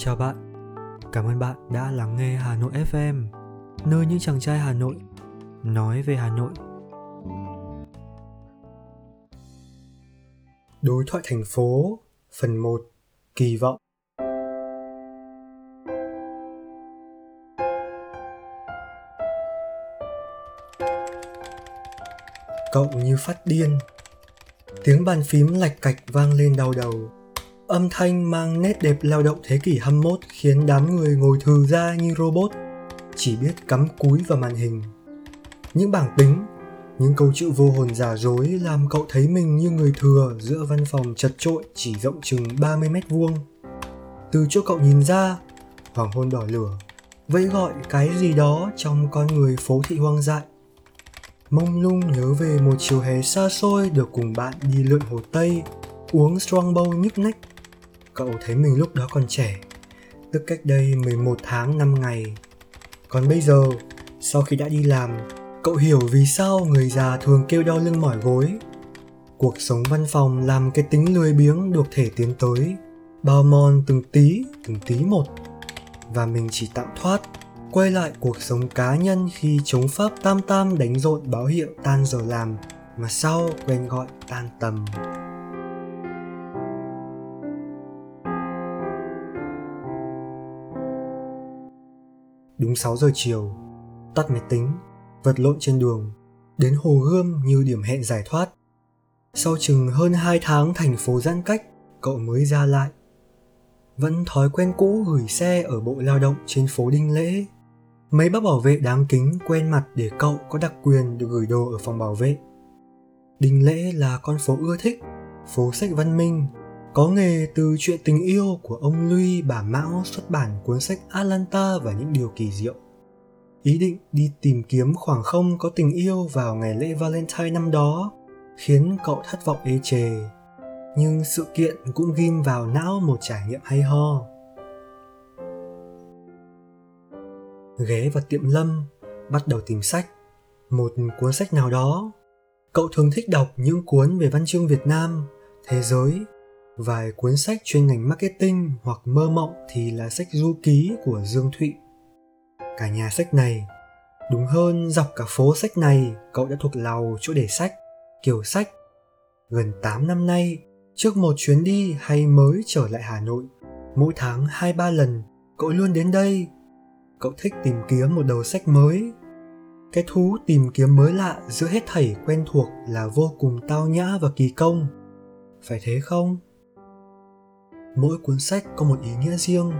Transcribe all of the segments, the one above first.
Chào bạn, cảm ơn bạn đã lắng nghe Hà Nội FM, nơi những chàng trai Hà Nội nói về Hà Nội. Đối thoại thành phố, phần 1, kỳ vọng. Cậu như phát điên. Tiếng bàn phím lạch cạch vang lên đau đầu Âm thanh mang nét đẹp lao động thế kỷ 21 khiến đám người ngồi thừ ra như robot, chỉ biết cắm cúi vào màn hình. Những bảng tính, những câu chữ vô hồn giả dối làm cậu thấy mình như người thừa giữa văn phòng chật trội chỉ rộng chừng 30 mét vuông. Từ chỗ cậu nhìn ra, hoàng hôn đỏ lửa, vẫy gọi cái gì đó trong con người phố thị hoang dại. Mông lung nhớ về một chiều hè xa xôi được cùng bạn đi lượn hồ Tây, uống Strongbow nhức nách cậu thấy mình lúc đó còn trẻ, tức cách đây 11 tháng 5 ngày. Còn bây giờ, sau khi đã đi làm, cậu hiểu vì sao người già thường kêu đau lưng mỏi gối. Cuộc sống văn phòng làm cái tính lười biếng được thể tiến tới, bao mòn từng tí, từng tí một. Và mình chỉ tạm thoát, quay lại cuộc sống cá nhân khi chống pháp tam tam đánh rộn báo hiệu tan giờ làm, mà sau quen gọi tan tầm. Đúng 6 giờ chiều, tắt máy tính, vật lộn trên đường, đến Hồ Gươm như điểm hẹn giải thoát. Sau chừng hơn 2 tháng thành phố giãn cách, cậu mới ra lại. Vẫn thói quen cũ gửi xe ở bộ lao động trên phố Đinh Lễ. Mấy bác bảo vệ đáng kính quen mặt để cậu có đặc quyền được gửi đồ ở phòng bảo vệ. Đinh Lễ là con phố ưa thích, phố sách văn minh, có nghề từ chuyện tình yêu của ông Louis bà Mão xuất bản cuốn sách Atlanta và những điều kỳ diệu. Ý định đi tìm kiếm khoảng không có tình yêu vào ngày lễ Valentine năm đó khiến cậu thất vọng ê chề. Nhưng sự kiện cũng ghim vào não một trải nghiệm hay ho. Ghé vào tiệm lâm, bắt đầu tìm sách. Một cuốn sách nào đó. Cậu thường thích đọc những cuốn về văn chương Việt Nam, thế giới vài cuốn sách chuyên ngành marketing hoặc mơ mộng thì là sách du ký của Dương Thụy. Cả nhà sách này, đúng hơn dọc cả phố sách này cậu đã thuộc lầu chỗ để sách, kiểu sách. Gần 8 năm nay, trước một chuyến đi hay mới trở lại Hà Nội, mỗi tháng 2-3 lần cậu luôn đến đây. Cậu thích tìm kiếm một đầu sách mới. Cái thú tìm kiếm mới lạ giữa hết thảy quen thuộc là vô cùng tao nhã và kỳ công. Phải thế không? Mỗi cuốn sách có một ý nghĩa riêng.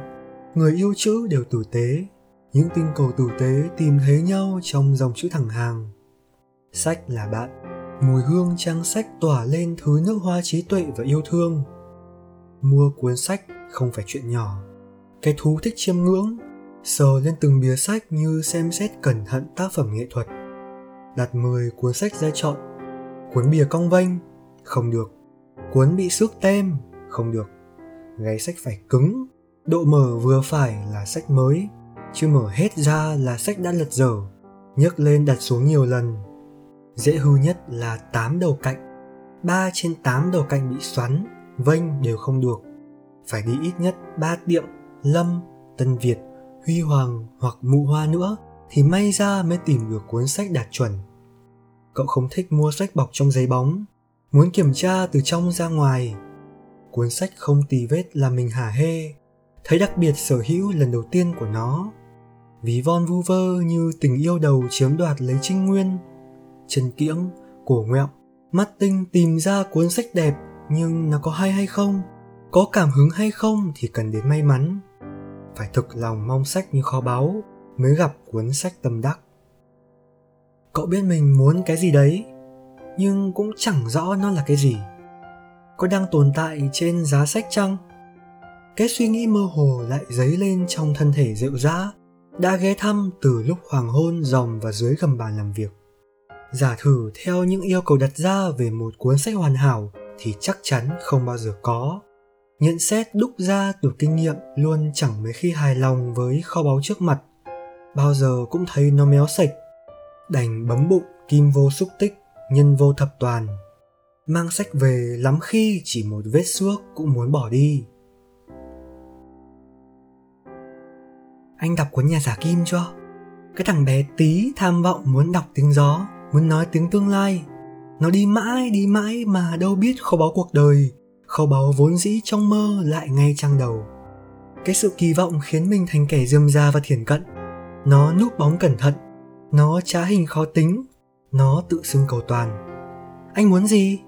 Người yêu chữ đều tử tế. Những tinh cầu tử tế tìm thấy nhau trong dòng chữ thẳng hàng. Sách là bạn. Mùi hương trang sách tỏa lên thứ nước hoa trí tuệ và yêu thương. Mua cuốn sách không phải chuyện nhỏ. Cái thú thích chiêm ngưỡng. Sờ lên từng bìa sách như xem xét cẩn thận tác phẩm nghệ thuật. Đặt 10 cuốn sách ra chọn. Cuốn bìa cong vênh. Không được. Cuốn bị xước tem. Không được gáy sách phải cứng, độ mở vừa phải là sách mới, chứ mở hết ra là sách đã lật dở, nhấc lên đặt xuống nhiều lần. Dễ hư nhất là 8 đầu cạnh. 3 trên 8 đầu cạnh bị xoắn, vênh đều không được. Phải đi ít nhất 3 tiệm, lâm, tân việt, huy hoàng hoặc mụ hoa nữa thì may ra mới tìm được cuốn sách đạt chuẩn. Cậu không thích mua sách bọc trong giấy bóng, muốn kiểm tra từ trong ra ngoài cuốn sách không tì vết làm mình hả hê. Thấy đặc biệt sở hữu lần đầu tiên của nó. Ví von vu vơ như tình yêu đầu chiếm đoạt lấy trinh nguyên. Chân kiễng, cổ ngoẹo mắt tinh tìm ra cuốn sách đẹp, nhưng nó có hay hay không? Có cảm hứng hay không thì cần đến may mắn. Phải thực lòng mong sách như kho báu mới gặp cuốn sách tâm đắc. Cậu biết mình muốn cái gì đấy, nhưng cũng chẳng rõ nó là cái gì có đang tồn tại trên giá sách chăng? Cái suy nghĩ mơ hồ lại dấy lên trong thân thể rượu dã đã ghé thăm từ lúc hoàng hôn dòng và dưới gầm bàn làm việc. Giả thử theo những yêu cầu đặt ra về một cuốn sách hoàn hảo thì chắc chắn không bao giờ có. Nhận xét đúc ra từ kinh nghiệm luôn chẳng mấy khi hài lòng với kho báu trước mặt. Bao giờ cũng thấy nó méo sạch, đành bấm bụng kim vô xúc tích, nhân vô thập toàn mang sách về lắm khi chỉ một vết xước cũng muốn bỏ đi anh đọc cuốn nhà giả kim chưa? Cái thằng bé tí tham vọng muốn đọc tiếng gió, muốn nói tiếng tương lai. Nó đi mãi, đi mãi mà đâu biết kho báu cuộc đời, kho báu vốn dĩ trong mơ lại ngay trang đầu. Cái sự kỳ vọng khiến mình thành kẻ dườm ra và thiển cận. Nó núp bóng cẩn thận, nó trá hình khó tính, nó tự xưng cầu toàn. Anh muốn gì?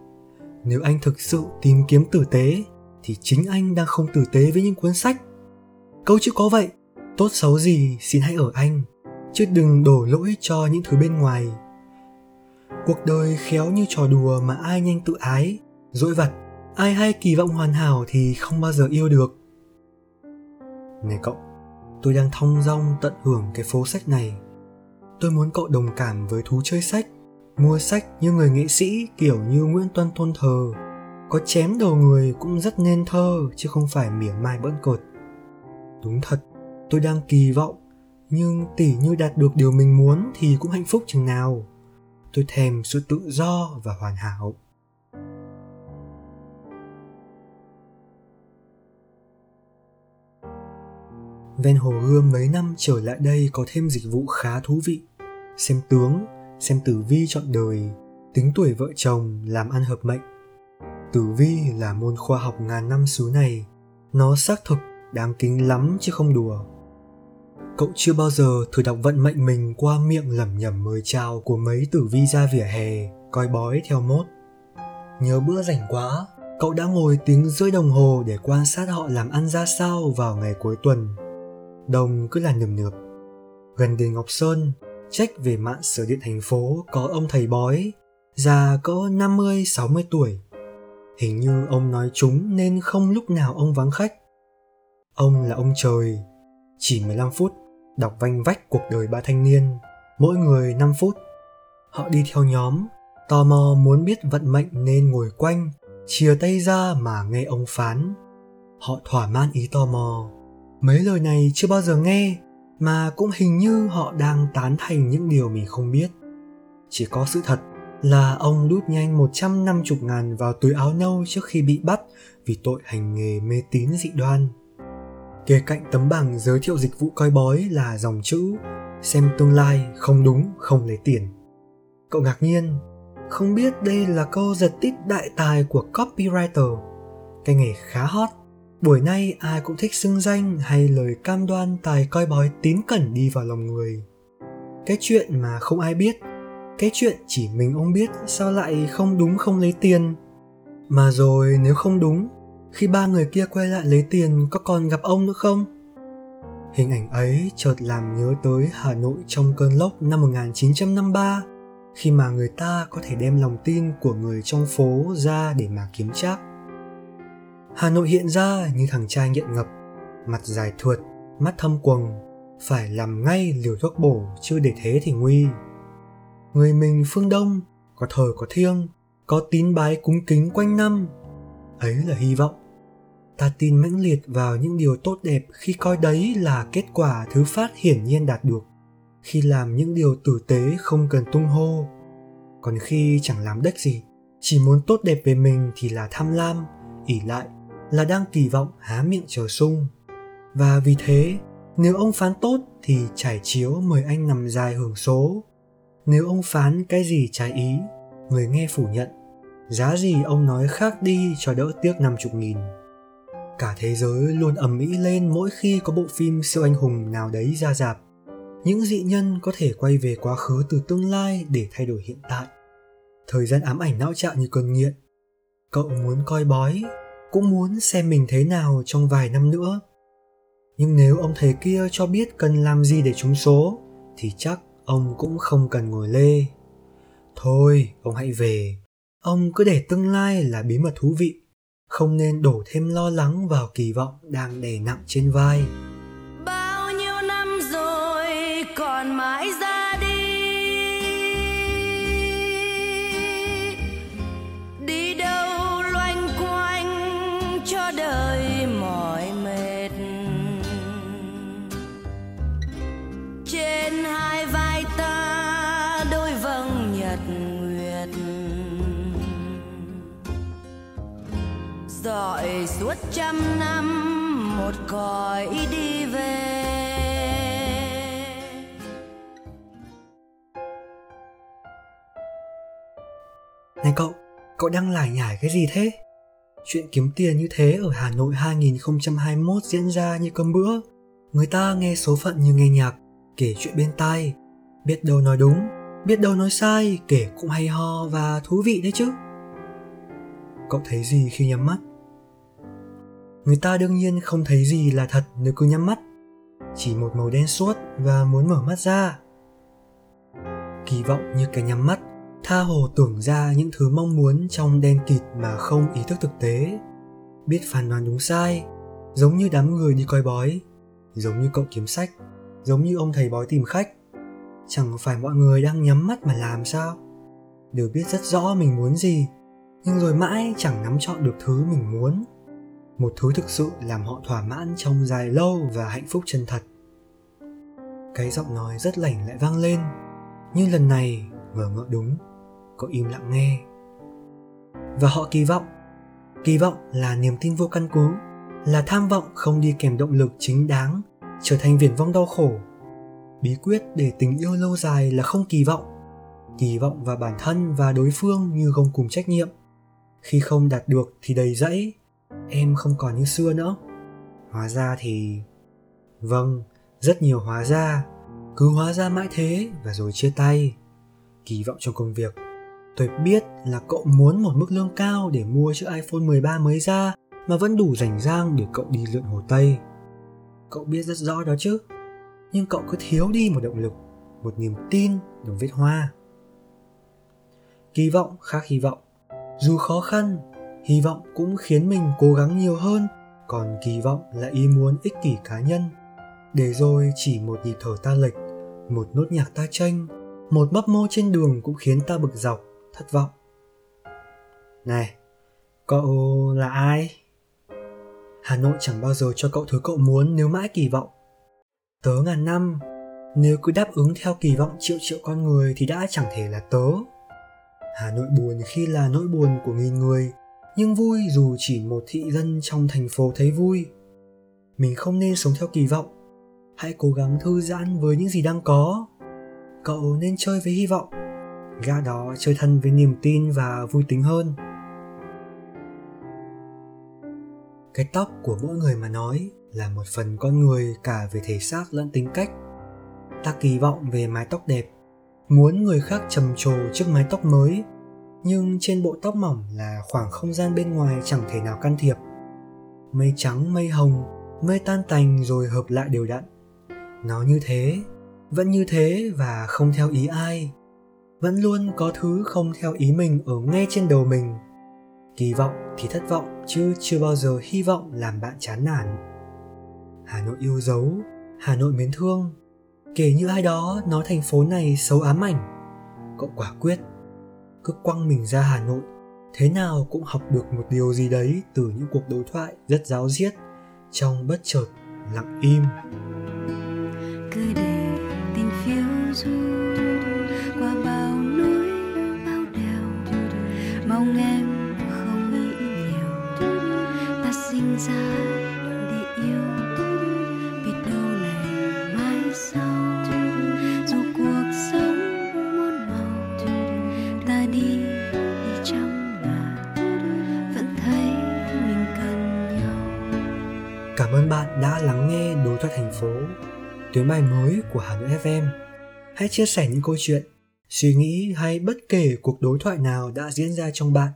Nếu anh thực sự tìm kiếm tử tế thì chính anh đang không tử tế với những cuốn sách. Câu chữ có vậy, tốt xấu gì xin hãy ở anh, chứ đừng đổ lỗi cho những thứ bên ngoài. Cuộc đời khéo như trò đùa mà ai nhanh tự ái, dỗi vặt, ai hay kỳ vọng hoàn hảo thì không bao giờ yêu được. Này cậu, tôi đang thong dong tận hưởng cái phố sách này. Tôi muốn cậu đồng cảm với thú chơi sách, mua sách như người nghệ sĩ kiểu như Nguyễn Tuân Tôn Thờ. Có chém đầu người cũng rất nên thơ chứ không phải mỉa mai bỡn cợt. Đúng thật, tôi đang kỳ vọng, nhưng tỉ như đạt được điều mình muốn thì cũng hạnh phúc chừng nào. Tôi thèm sự tự do và hoàn hảo. Ven hồ Gươm mấy năm trở lại đây có thêm dịch vụ khá thú vị. Xem tướng, xem tử vi chọn đời, tính tuổi vợ chồng làm ăn hợp mệnh. Tử vi là môn khoa học ngàn năm xứ này, nó xác thực, đáng kính lắm chứ không đùa. Cậu chưa bao giờ thử đọc vận mệnh mình qua miệng lẩm nhẩm mời chào của mấy tử vi ra vỉa hè, coi bói theo mốt. Nhớ bữa rảnh quá, cậu đã ngồi tiếng rưỡi đồng hồ để quan sát họ làm ăn ra sao vào ngày cuối tuần Đồng cứ là nườm nượp. Gần đền Ngọc Sơn, trách về mạng sở điện thành phố có ông thầy bói, già cỡ 50-60 tuổi. Hình như ông nói chúng nên không lúc nào ông vắng khách. Ông là ông trời, chỉ 15 phút, đọc vanh vách cuộc đời ba thanh niên, mỗi người 5 phút. Họ đi theo nhóm, tò mò muốn biết vận mệnh nên ngồi quanh, chia tay ra mà nghe ông phán. Họ thỏa mãn ý tò mò, mấy lời này chưa bao giờ nghe mà cũng hình như họ đang tán thành những điều mình không biết chỉ có sự thật là ông đút nhanh 150 ngàn vào túi áo nâu trước khi bị bắt vì tội hành nghề mê tín dị đoan. Kề cạnh tấm bảng giới thiệu dịch vụ coi bói là dòng chữ xem tương lai không đúng không lấy tiền. Cậu ngạc nhiên, không biết đây là câu giật tít đại tài của copywriter, cái nghề khá hot Buổi nay ai cũng thích xưng danh hay lời cam đoan tài coi bói tín cẩn đi vào lòng người. Cái chuyện mà không ai biết, cái chuyện chỉ mình ông biết sao lại không đúng không lấy tiền. Mà rồi nếu không đúng, khi ba người kia quay lại lấy tiền có còn gặp ông nữa không? Hình ảnh ấy chợt làm nhớ tới Hà Nội trong cơn lốc năm 1953, khi mà người ta có thể đem lòng tin của người trong phố ra để mà kiếm chắc Hà Nội hiện ra như thằng trai nghiện ngập, mặt dài thượt, mắt thâm quầng, phải làm ngay liều thuốc bổ chứ để thế thì nguy. Người mình phương Đông, có thờ có thiêng, có tín bái cúng kính quanh năm. Ấy là hy vọng. Ta tin mãnh liệt vào những điều tốt đẹp khi coi đấy là kết quả thứ phát hiển nhiên đạt được. Khi làm những điều tử tế không cần tung hô. Còn khi chẳng làm đếch gì, chỉ muốn tốt đẹp về mình thì là tham lam, ỉ lại là đang kỳ vọng há miệng chờ sung. Và vì thế, nếu ông phán tốt thì trải chiếu mời anh nằm dài hưởng số. Nếu ông phán cái gì trái ý, người nghe phủ nhận. Giá gì ông nói khác đi cho đỡ tiếc năm chục nghìn. Cả thế giới luôn ầm ĩ lên mỗi khi có bộ phim siêu anh hùng nào đấy ra dạp. Những dị nhân có thể quay về quá khứ từ tương lai để thay đổi hiện tại. Thời gian ám ảnh não trạng như cơn nghiện. Cậu muốn coi bói cũng muốn xem mình thế nào trong vài năm nữa. Nhưng nếu ông thầy kia cho biết cần làm gì để trúng số, thì chắc ông cũng không cần ngồi lê. Thôi, ông hãy về. Ông cứ để tương lai là bí mật thú vị, không nên đổ thêm lo lắng vào kỳ vọng đang đè nặng trên vai. Bao nhiêu năm rồi còn mãi ra dọi suốt trăm năm một cõi đi về Này cậu, cậu đang lải nhải cái gì thế? Chuyện kiếm tiền như thế ở Hà Nội 2021 diễn ra như cơm bữa. Người ta nghe số phận như nghe nhạc, kể chuyện bên tai. Biết đâu nói đúng, biết đâu nói sai, kể cũng hay ho và thú vị đấy chứ. Cậu thấy gì khi nhắm mắt? Người ta đương nhiên không thấy gì là thật nếu cứ nhắm mắt. Chỉ một màu đen suốt và muốn mở mắt ra. Kỳ vọng như cái nhắm mắt, tha hồ tưởng ra những thứ mong muốn trong đen kịt mà không ý thức thực tế biết phán đoán đúng sai, giống như đám người đi coi bói, giống như cậu kiếm sách, giống như ông thầy bói tìm khách chẳng phải mọi người đang nhắm mắt mà làm sao đều biết rất rõ mình muốn gì, nhưng rồi mãi chẳng nắm chọn được thứ mình muốn một thứ thực sự làm họ thỏa mãn trong dài lâu và hạnh phúc chân thật. Cái giọng nói rất lảnh lại vang lên, nhưng lần này vừa ngỡ đúng cậu im lặng nghe. Và họ kỳ vọng kỳ vọng là niềm tin vô căn cứ, là tham vọng không đi kèm động lực chính đáng, trở thành viển vong đau khổ. Bí quyết để tình yêu lâu dài là không kỳ vọng kỳ vọng vào bản thân và đối phương như gông cùng trách nhiệm. Khi không đạt được thì đầy dẫy em không còn như xưa nữa hóa ra thì vâng rất nhiều hóa ra cứ hóa ra mãi thế và rồi chia tay kỳ vọng trong công việc Tôi biết là cậu muốn một mức lương cao để mua chiếc iPhone 13 mới ra mà vẫn đủ rảnh rang để cậu đi lượn Hồ Tây. Cậu biết rất rõ đó chứ, nhưng cậu cứ thiếu đi một động lực, một niềm tin đồng viết hoa. Kỳ vọng khác hy vọng. Dù khó khăn, hy vọng cũng khiến mình cố gắng nhiều hơn, còn kỳ vọng là ý muốn ích kỷ cá nhân. Để rồi chỉ một nhịp thở ta lệch, một nốt nhạc ta tranh, một bắp mô trên đường cũng khiến ta bực dọc thất vọng. Này cậu là ai? Hà nội chẳng bao giờ cho cậu thứ cậu muốn nếu mãi kỳ vọng. Tớ ngàn năm nếu cứ đáp ứng theo kỳ vọng triệu triệu con người thì đã chẳng thể là tớ. Hà nội buồn khi là nỗi buồn của nghìn người nhưng vui dù chỉ một thị dân trong thành phố thấy vui. Mình không nên sống theo kỳ vọng. Hãy cố gắng thư giãn với những gì đang có. Cậu nên chơi với hy vọng. Gã đó chơi thân với niềm tin và vui tính hơn. Cái tóc của mỗi người mà nói là một phần con người cả về thể xác lẫn tính cách. Ta kỳ vọng về mái tóc đẹp. Muốn người khác trầm trồ trước mái tóc mới nhưng trên bộ tóc mỏng là khoảng không gian bên ngoài chẳng thể nào can thiệp. Mây trắng, mây hồng, mây tan tành rồi hợp lại đều đặn. Nó như thế, vẫn như thế và không theo ý ai. Vẫn luôn có thứ không theo ý mình ở ngay trên đầu mình. Kỳ vọng thì thất vọng, chứ chưa bao giờ hy vọng làm bạn chán nản. Hà nội yêu dấu, hà nội mến thương. Kể như ai đó nói thành phố này xấu ám ảnh. Cậu quả quyết cứ quăng mình ra hà nội. Thế nào cũng học được một điều gì đấy từ những cuộc đối thoại rất giáo diết trong bất chợt lặng im. Cứ để tình phiêu du Cảm ơn bạn đã lắng nghe đối thoại thành phố, tuyến bài mới của Hà Nội FM. Hãy chia sẻ những câu chuyện suy nghĩ hay bất kể cuộc đối thoại nào đã diễn ra trong bạn.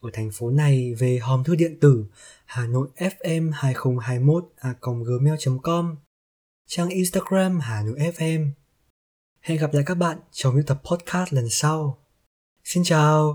Ở thành phố này về hòm thư điện tử hà nội fm 2021 gmail.com trang instagram hà nội fm hẹn gặp lại các bạn trong những tập podcast lần sau. Xin chào!